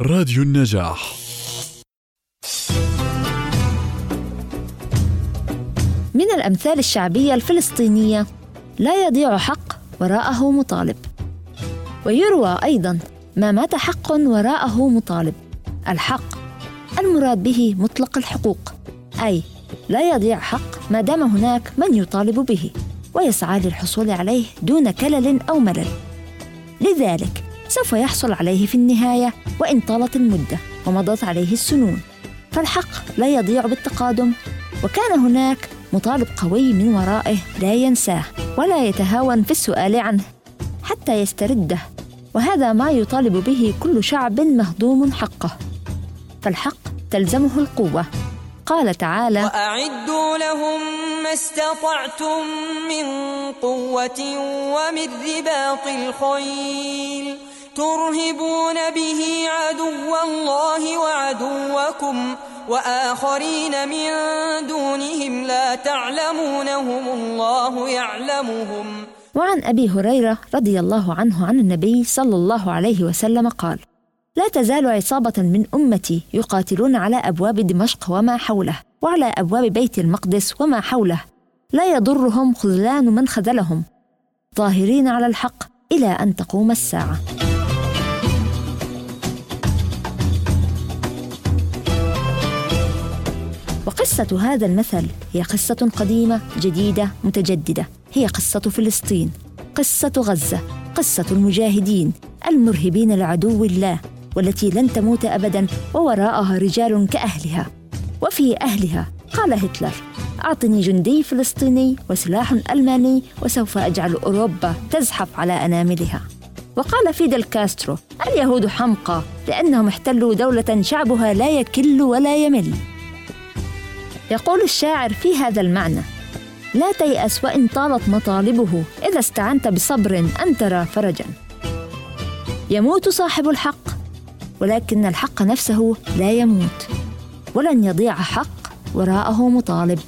راديو النجاح. من الأمثال الشعبية الفلسطينية لا يضيع حق وراءه مطالب. ويروى أيضا ما مات حق وراءه مطالب. الحق المراد به مطلق الحقوق. أي لا يضيع حق ما دام هناك من يطالب به. ويسعى للحصول عليه دون كلل أو ملل. لذلك سوف يحصل عليه في النهاية وإن طالت المدة ومضت عليه السنون. فالحق لا يضيع بالتقادم. وكان هناك مطالب قوي من ورائه لا ينساه ولا يتهاون في السؤال عنه حتى يسترده. وهذا ما يطالب به كل شعب مهضوم حقه. فالحق تلزمه القوة. قال تعالى وأعدوا لهم ما استطعتم من قوة ومن رباط الخيل. ترهبون به عدو الله وعدوكم وآخرين من دونهم لا تعلمونهم الله يعلمهم. وعن أبي هريرة رضي الله عنه عن النبي صلى الله عليه وسلم قال لا تزال عصابة من أمتي يقاتلون على أبواب دمشق وما حوله وعلى أبواب بيت المقدس وما حوله. لا يضرهم خذلان من خذلهم. ظاهرين على الحق إلى أن تقوم الساعة. وقصة هذا المثل هي قصة قديمة جديدة متجددة. هي قصة فلسطين قصة غزة قصة المجاهدين المرهبين لعدو الله والتي لن تموت أبدا ووراءها رجال كأهلها. وفي أهلها قال هتلر أعطني جندي فلسطيني وسلاح ألماني وسوف أجعل أوروبا تزحف على أناملها. وقال فيدل كاسترو اليهود حمقى لأنهم احتلوا دولة شعبها لا يكل ولا يمل. يقول الشاعر في هذا المعنى لا تيأس وإن طالت مطالبه إذا استعنت بصبر أن ترى فرجا. يموت صاحب الحق ولكن الحق نفسه لا يموت ولن يضيع حق وراءه مطالب.